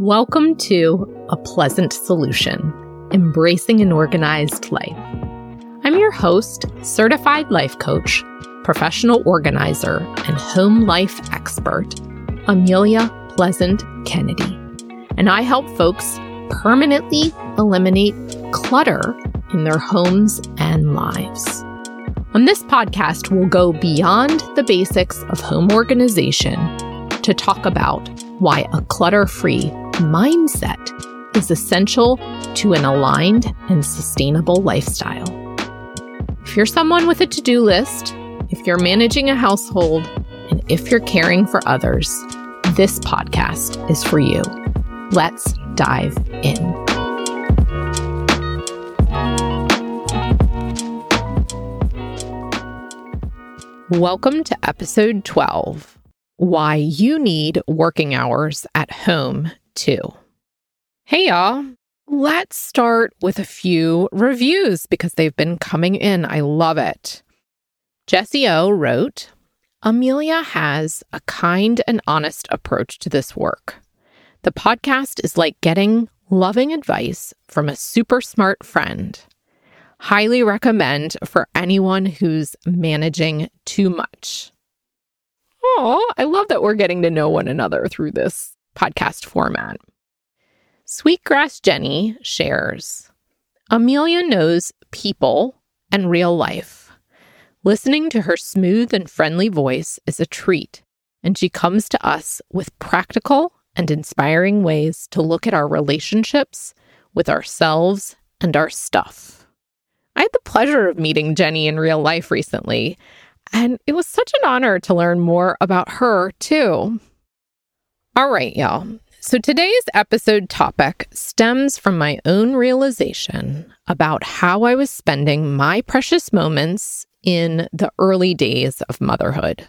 Welcome to A Pleasant Solution Embracing an Organized Life. I'm your host, certified life coach, professional organizer, and home life expert, Amelia Pleasant Kennedy. And I help folks permanently eliminate clutter in their homes and lives. On this podcast, we'll go beyond the basics of home organization to talk about why a clutter free mindset is essential to an aligned and sustainable lifestyle. If you're someone with a to do list, if you're managing a household, and if you're caring for others, this podcast is for you. Let's dive in. Welcome to episode 12 Why You Need Working Hours at Home, too. Hey, y'all. Let's start with a few reviews because they've been coming in. I love it. Jessie O wrote Amelia has a kind and honest approach to this work. The podcast is like getting loving advice from a super smart friend. Highly recommend for anyone who's managing too much. Oh, I love that we're getting to know one another through this podcast format. Sweetgrass Jenny shares Amelia knows people and real life. Listening to her smooth and friendly voice is a treat, and she comes to us with practical and inspiring ways to look at our relationships with ourselves and our stuff. I had the pleasure of meeting Jenny in real life recently, and it was such an honor to learn more about her, too. All right, y'all. So today's episode topic stems from my own realization about how I was spending my precious moments in the early days of motherhood.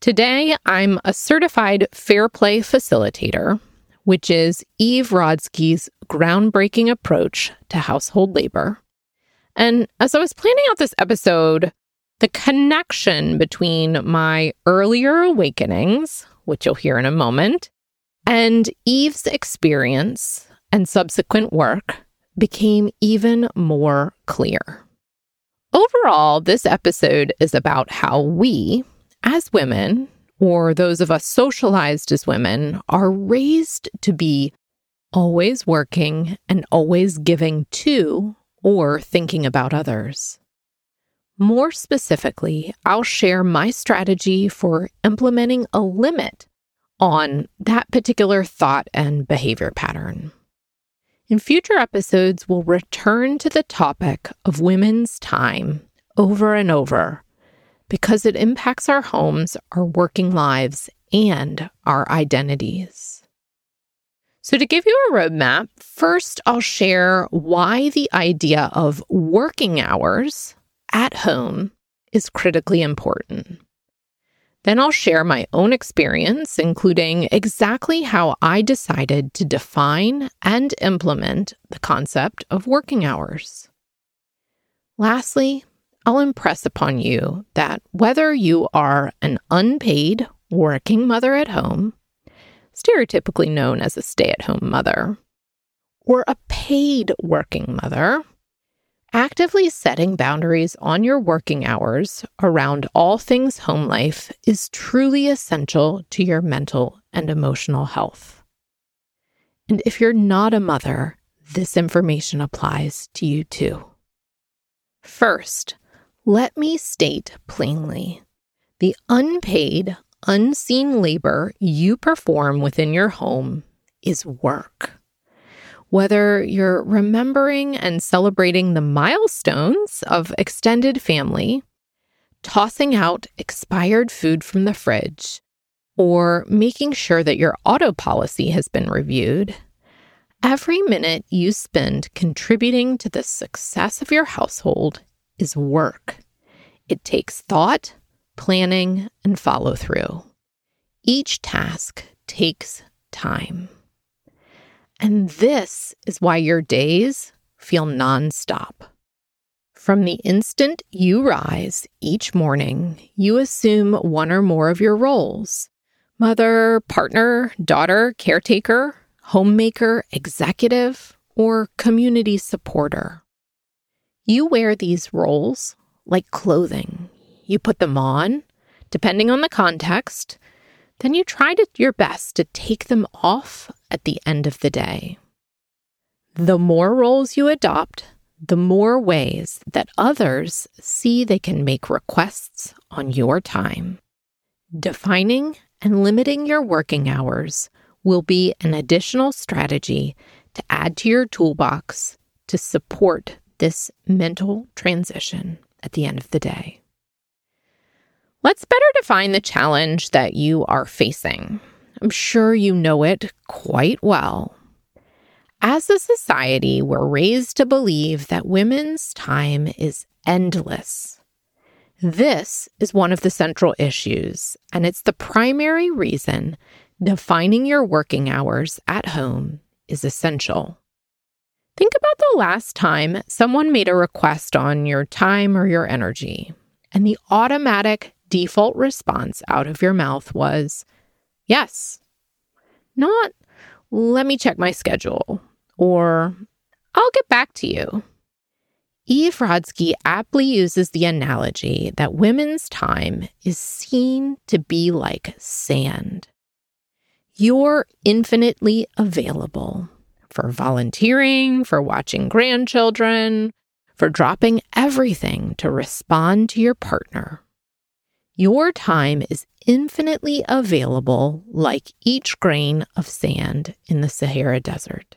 Today, I'm a certified fair play facilitator, which is Eve Rodsky's groundbreaking approach to household labor. And as I was planning out this episode, the connection between my earlier awakenings, which you'll hear in a moment, and Eve's experience and subsequent work became even more clear. Overall, this episode is about how we, as women, or those of us socialized as women, are raised to be always working and always giving to or thinking about others. More specifically, I'll share my strategy for implementing a limit on that particular thought and behavior pattern. In future episodes, we'll return to the topic of women's time over and over because it impacts our homes, our working lives, and our identities. So, to give you a roadmap, first I'll share why the idea of working hours at home is critically important. Then I'll share my own experience, including exactly how I decided to define and implement the concept of working hours. Lastly, I'll impress upon you that whether you are an unpaid working mother at home, stereotypically known as a stay at home mother, or a paid working mother, Actively setting boundaries on your working hours around all things home life is truly essential to your mental and emotional health. And if you're not a mother, this information applies to you too. First, let me state plainly the unpaid, unseen labor you perform within your home is work whether you're remembering and celebrating the milestones of extended family, tossing out expired food from the fridge, or making sure that your auto policy has been reviewed, every minute you spend contributing to the success of your household is work. It takes thought, planning, and follow through. Each task takes time. And this is why your days feel nonstop. From the instant you rise each morning, you assume one or more of your roles mother, partner, daughter, caretaker, homemaker executive, or community supporter. You wear these roles like clothing. You put them on, depending on the context, then you try your best to take them off at the end of the day. The more roles you adopt, the more ways that others see they can make requests on your time. Defining and limiting your working hours will be an additional strategy to add to your toolbox to support this mental transition at the end of the day. Let's better define the challenge that you are facing. I'm sure you know it quite well. As a society, we're raised to believe that women's time is endless. This is one of the central issues, and it's the primary reason defining your working hours at home is essential. Think about the last time someone made a request on your time or your energy, and the automatic default response out of your mouth was yes. Not, let me check my schedule, or I'll get back to you. Eve Rodsky aptly uses the analogy that women's time is seen to be like sand. You're infinitely available for volunteering, for watching grandchildren, for dropping everything to respond to your partner. Your time is infinitely available like each grain of sand in the Sahara Desert.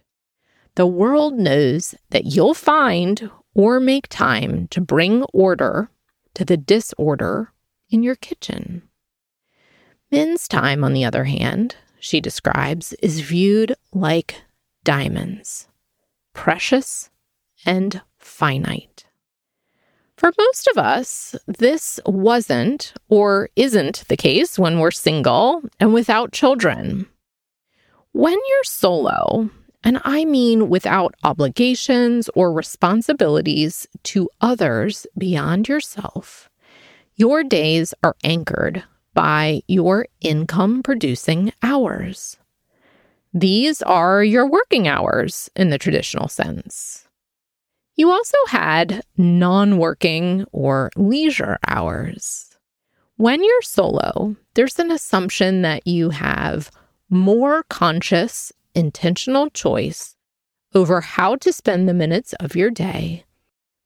The world knows that you'll find or make time to bring order to the disorder in your kitchen. Men's time, on the other hand, she describes, is viewed like diamonds, precious and finite. For most of us, this wasn't or isn't the case when we're single and without children. When you're solo, and I mean without obligations or responsibilities to others beyond yourself. Your days are anchored by your income producing hours. These are your working hours in the traditional sense. You also had non working or leisure hours. When you're solo, there's an assumption that you have more conscious intentional choice over how to spend the minutes of your day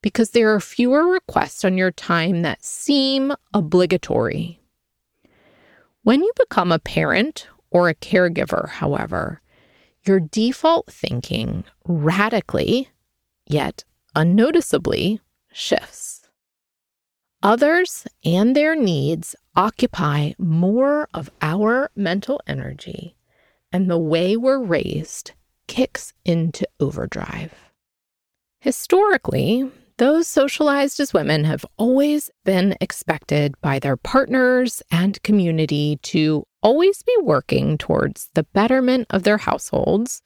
because there are fewer requests on your time that seem obligatory. When you become a parent or a caregiver, however, your default thinking radically, yet unnoticeably, shifts. Others and their needs occupy more of our mental energy and the way we're raised kicks into overdrive. Historically, those socialized as women have always been expected by their partners and community to always be working towards the betterment of their households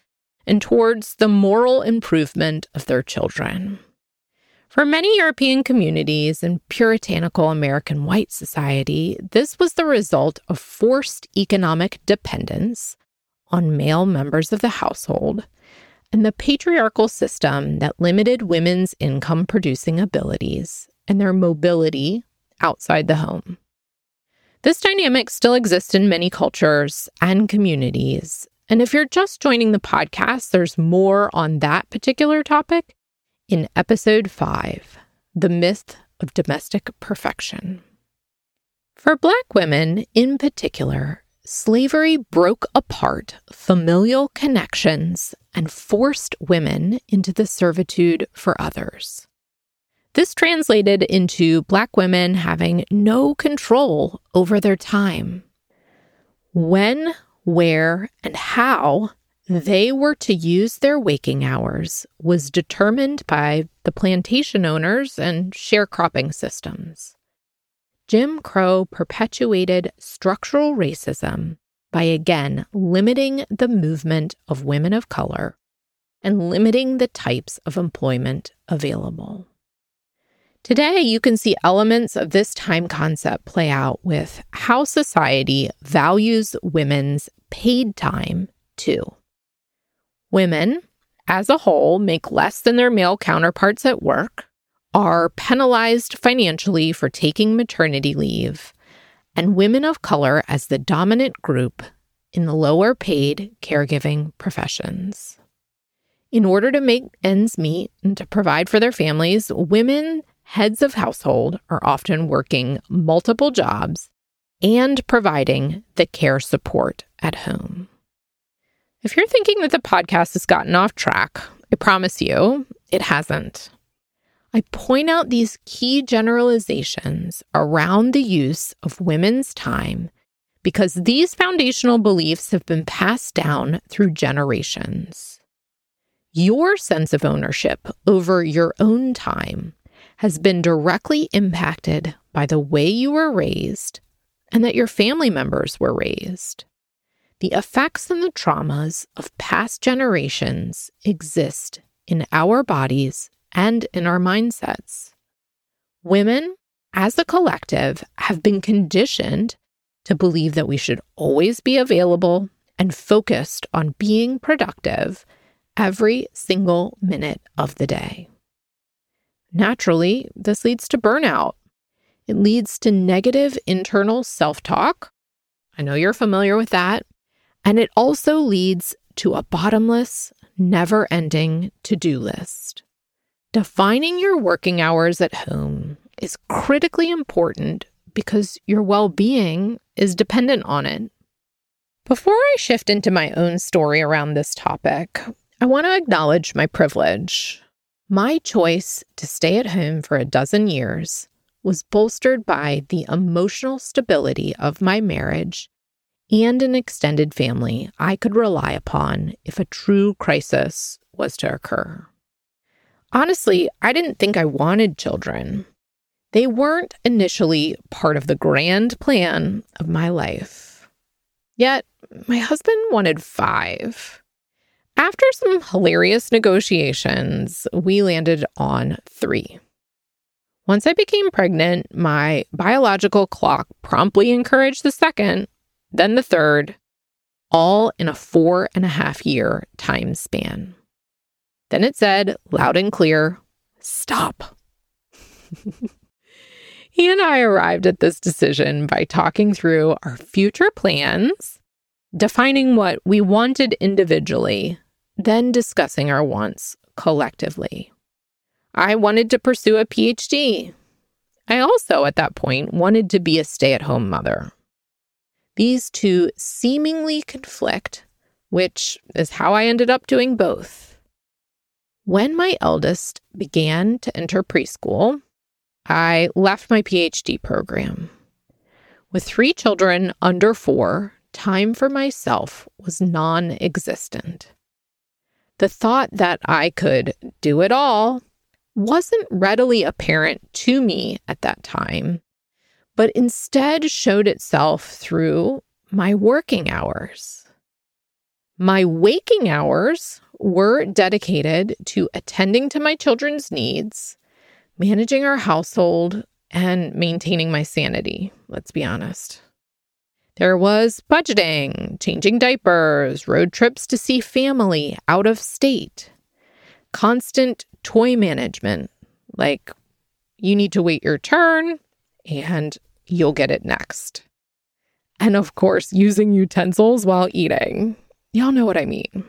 and towards the moral improvement of their children. For many European communities and puritanical American white society, this was the result of forced economic dependence on male members of the household and the patriarchal system that limited women's income producing abilities and their mobility outside the home. This dynamic still exists in many cultures and communities. And if you're just joining the podcast, there's more on that particular topic in episode five The Myth of Domestic Perfection. For Black women in particular, slavery broke apart familial connections and forced women into the servitude for others. This translated into Black women having no control over their time. When, where, and how they were to use their waking hours was determined by the plantation owners and sharecropping systems. Jim Crow perpetuated structural racism by again limiting the movement of women of color and limiting the types of employment available. Today, you can see elements of this time concept play out with how society values women's paid time, too. Women, as a whole, make less than their male counterparts at work, are penalized financially for taking maternity leave, and women of color as the dominant group in the lower paid caregiving professions. In order to make ends meet and to provide for their families, women, heads of household, are often working multiple jobs and providing the care support at home. If you're thinking that the podcast has gotten off track, I promise you it hasn't. I point out these key generalizations around the use of women's time because these foundational beliefs have been passed down through generations. Your sense of ownership over your own time has been directly impacted by the way you were raised and that your family members were raised. The effects and the traumas of past generations exist in our bodies and in our mindsets. Women, as a collective, have been conditioned to believe that we should always be available and focused on being productive every single minute of the day. Naturally, this leads to burnout. It leads to negative internal self talk. I know you're familiar with that. And it also leads to a bottomless, never ending to do list. Defining your working hours at home is critically important because your well being is dependent on it. Before I shift into my own story around this topic, I want to acknowledge my privilege. My choice to stay at home for a dozen years was bolstered by the emotional stability of my marriage and an extended family I could rely upon if a true crisis was to occur. Honestly, I didn't think I wanted children. They weren't initially part of the grand plan of my life. Yet, my husband wanted five. After some hilarious negotiations, we landed on three. Once I became pregnant, my biological clock promptly encouraged the second, then the third, all in a four and a half year time span. Then it said loud and clear, stop. He and I arrived at this decision by talking through our future plans, defining what we wanted individually, then discussing our wants collectively. I wanted to pursue a PhD. I also, at that point, wanted to be a stay at home mother. These two seemingly conflict, which is how I ended up doing both. When my eldest began to enter preschool, I left my PhD program. With three children under four, time for myself was non existent. The thought that I could do it all wasn't readily apparent to me at that time, but instead showed itself through my working hours. My waking hours were dedicated to attending to my children's needs managing our household and maintaining my sanity, let's be honest. There was budgeting, changing diapers, road trips to see family out of state, constant toy management, like you need to wait your turn and you'll get it next. And of course, using utensils while eating. Y'all know what I mean.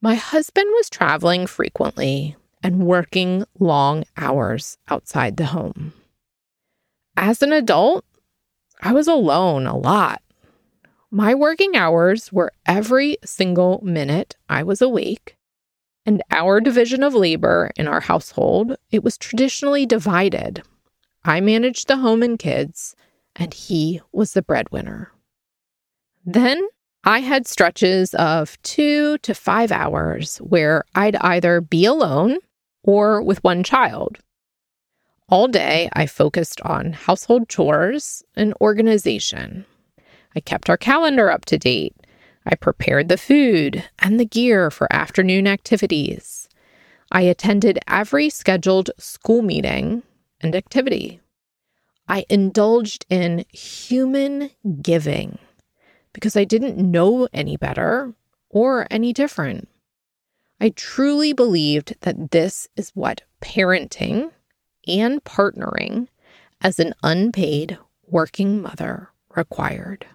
My husband was traveling frequently and working long hours outside the home. As an adult, I was alone a lot. My working hours were every single minute I was awake, and our division of labor in our household, it was traditionally divided. I managed the home and kids, and he was the breadwinner. Then I had stretches of two to five hours where I'd either be alone or with one child. All day, I focused on household chores and organization. I kept our calendar up to date. I prepared the food and the gear for afternoon activities. I attended every scheduled school meeting and activity. I indulged in human giving because I didn't know any better or any different. I truly believed that this is what parenting and partnering as an unpaid working mother required.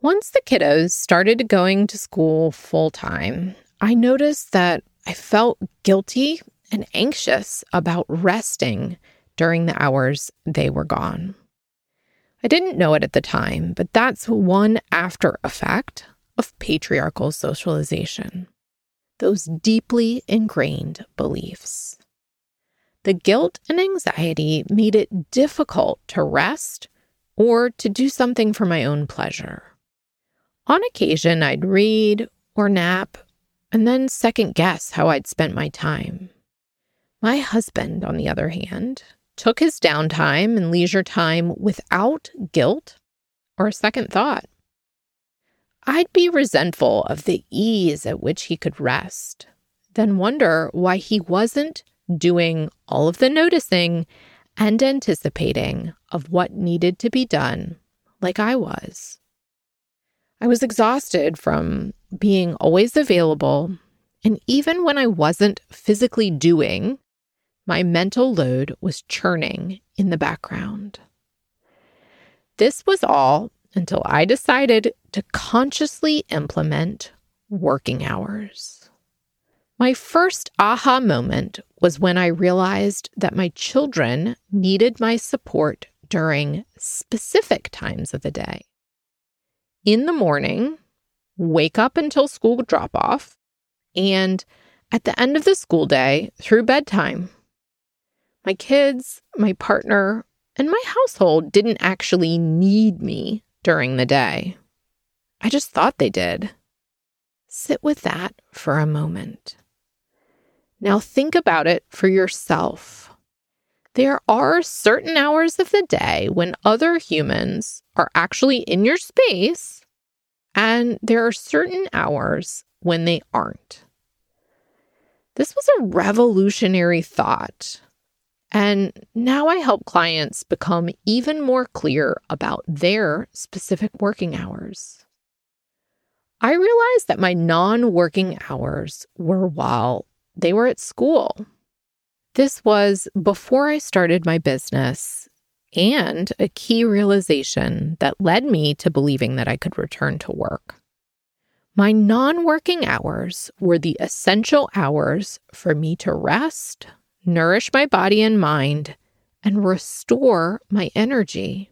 Once the kiddos started going to school full time, I noticed that I felt guilty and anxious about resting during the hours they were gone. I didn't know it at the time, but that's one after effect of patriarchal socialization. Those deeply ingrained beliefs. The guilt and anxiety made it difficult to rest or to do something for my own pleasure. On occasion, I'd read or nap and then second guess how I'd spent my time. My husband, on the other hand, took his downtime and leisure time without guilt or a second thought. I'd be resentful of the ease at which he could rest, then wonder why he wasn't doing all of the noticing and anticipating of what needed to be done like I was. I was exhausted from being always available, and even when I wasn't physically doing, my mental load was churning in the background. This was all until I decided to consciously implement working hours. My first aha moment was when I realized that my children needed my support during specific times of the day. In the morning, wake up until school drop off, and at the end of the school day through bedtime. My kids, my partner, and my household didn't actually need me during the day. I just thought they did. Sit with that for a moment. Now think about it for yourself. There are certain hours of the day when other humans are actually in your space, and there are certain hours when they aren't. This was a revolutionary thought and now I help clients become even more clear about their specific working hours. I realized that my non working hours were while they were at school. This was before I started my business and a key realization that led me to believing that I could return to work. My non working hours were the essential hours for me to rest, nourish my body and mind, and restore my energy.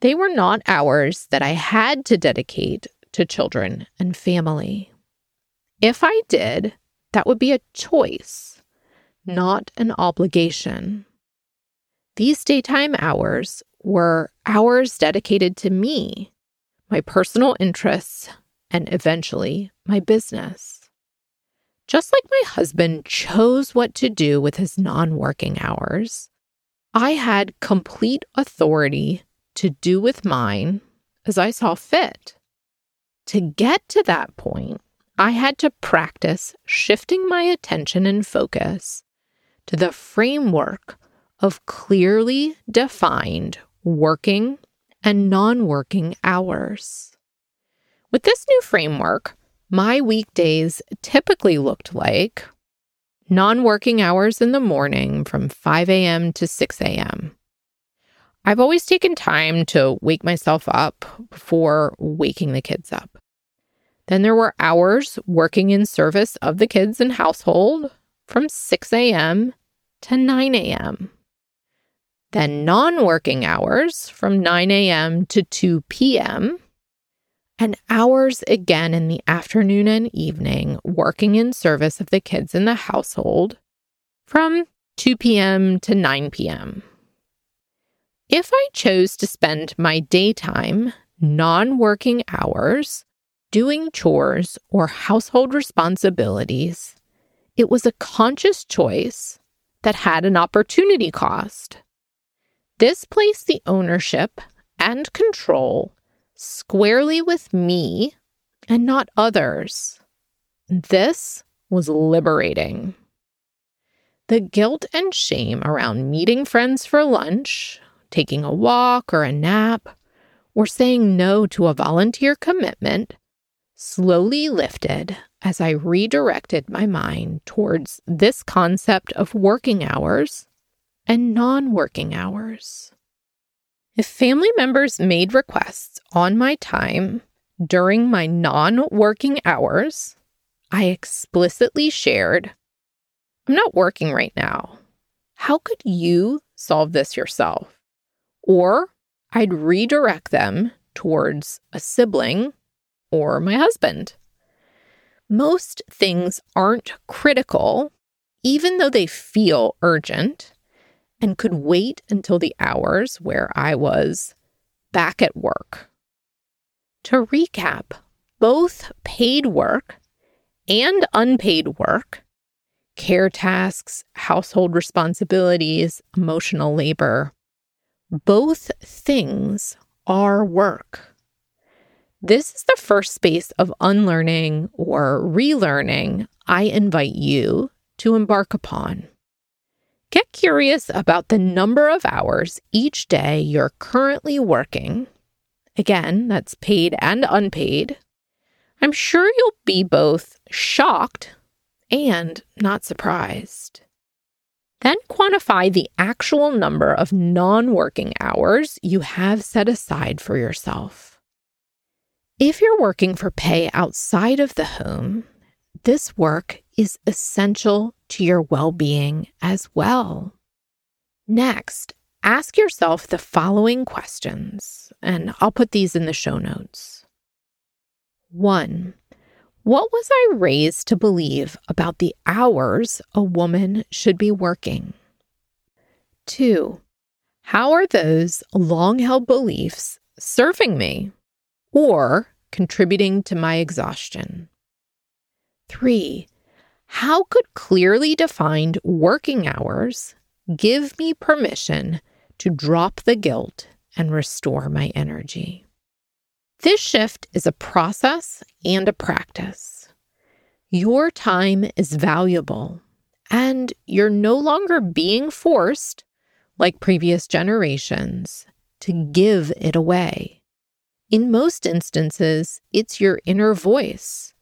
They were not hours that I had to dedicate to children and family. If I did, that would be a choice, not an obligation. These daytime hours were hours dedicated to me, my personal interests, and eventually my business. Just like my husband chose what to do with his non working hours, I had complete authority to do with mine as I saw fit. To get to that point, I had to practice shifting my attention and focus to the framework of clearly defined working and non working hours. With this new framework, my weekdays typically looked like non working hours in the morning from 5 a.m. to 6 a.m. I've always taken time to wake myself up before waking the kids up. Then there were hours working in service of the kids and household from 6 a.m. to 9 a.m. Then non working hours from 9 a.m. to 2 p.m and hours again in the afternoon and evening working in service of the kids in the household from 2 p.m. to 9 p.m. If I chose to spend my daytime, non working hours doing chores or household responsibilities, it was a conscious choice that had an opportunity cost. This placed the ownership and control squarely with me and not others. This was liberating. The guilt and shame around meeting friends for lunch, taking a walk or a nap, or saying no to a volunteer commitment slowly lifted as I redirected my mind towards this concept of working hours and non working hours. If family members made requests on my time during my non working hours, I explicitly shared, I'm not working right now. How could you solve this yourself? Or I'd redirect them towards a sibling or my husband. Most things aren't critical, even though they feel urgent, and could wait until the hours where I was back at work. To recap, both paid work and unpaid work, care tasks, household responsibilities, emotional labor, both things are work. This is the first space of unlearning or relearning I invite you to embark upon. Get curious about the number of hours each day you're currently working. Again, that's paid and unpaid. I'm sure you'll be both shocked and not surprised. Then quantify the actual number of non working hours you have set aside for yourself. If you're working for pay outside of the home, this work is essential to your well being as well. Next, ask yourself the following questions, and I'll put these in the show notes. One, what was I raised to believe about the hours a woman should be working? Two, how are those long held beliefs serving me or contributing to my exhaustion? Three, how could clearly defined working hours give me permission to drop the guilt and restore my energy? This shift is a process and a practice. Your time is valuable, and you're no longer being forced, like previous generations, to give it away. In most instances, it's your inner voice,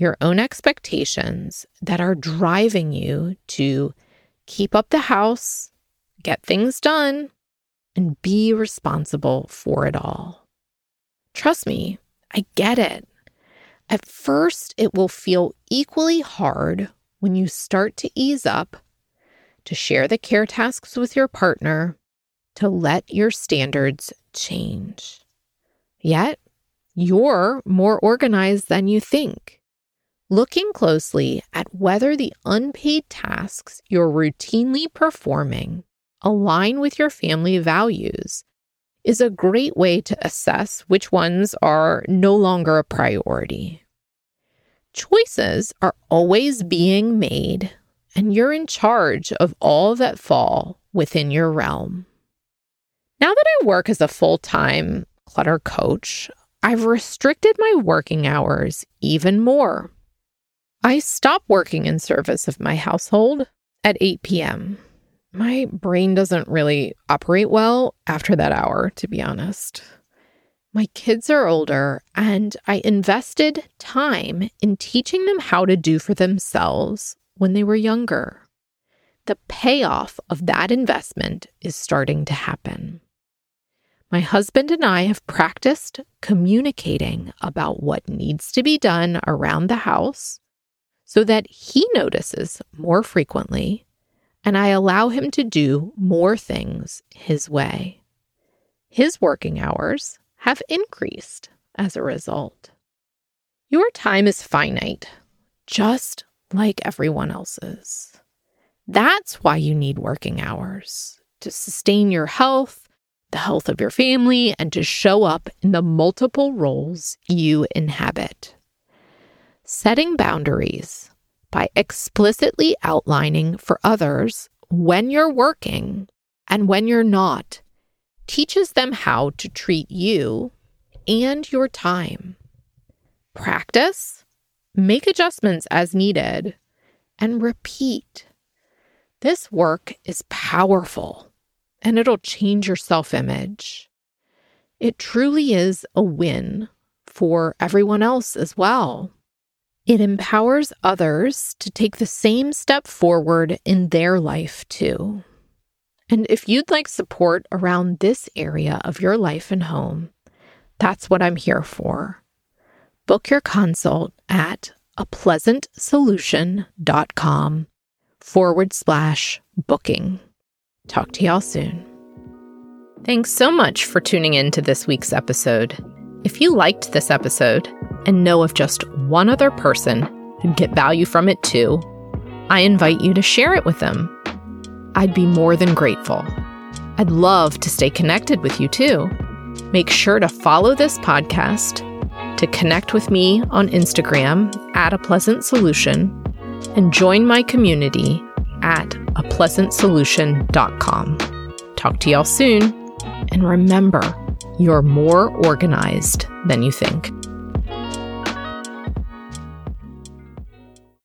your own expectations that are driving you to keep up the house, get things done, and be responsible for it all. Trust me, I get it. At first, it will feel equally hard when you start to ease up, to share the care tasks with your partner, to let your standards change. Yet, you're more organized than you think. Looking closely at whether the unpaid tasks you're routinely performing align with your family values is a great way to assess which ones are no longer a priority. Choices are always being made, and you're in charge of all that fall within your realm. Now that I work as a full time clutter coach, I've restricted my working hours even more. I stop working in service of my household at 8 p.m my brain doesn't really operate well after that hour, to be honest. My kids are older, and I invested time in teaching them how to do for themselves when they were younger. The payoff of that investment is starting to happen. My husband and I have practiced communicating about what needs to be done around the house so that he notices more frequently and I allow him to do more things his way. His working hours have increased as a result. Your time is finite, just like everyone else's. That's why you need working hours to sustain your health, the health of your family, and to show up in the multiple roles you inhabit. Setting boundaries by explicitly outlining for others when you're working and when you're not teaches them how to treat you and your time. Practice, make adjustments as needed, and repeat. This work is powerful and it'll change your self image. It truly is a win for everyone else as well. It empowers others to take the same step forward in their life too. And if you'd like support around this area of your life and home, that's what I'm here for. Book your consult at a pleasantsolution.com forward slash booking. Talk to y'all soon. Thanks so much for tuning in to this week's episode. If you liked this episode and know of just one other person who'd get value from it too, I invite you to share it with them. I'd be more than grateful. I'd love to stay connected with you too. Make sure to follow this podcast, to connect with me on Instagram at a pleasant solution, and join my community at apleasantsolution.com. Talk to y'all soon. And remember, you're more organized than you think.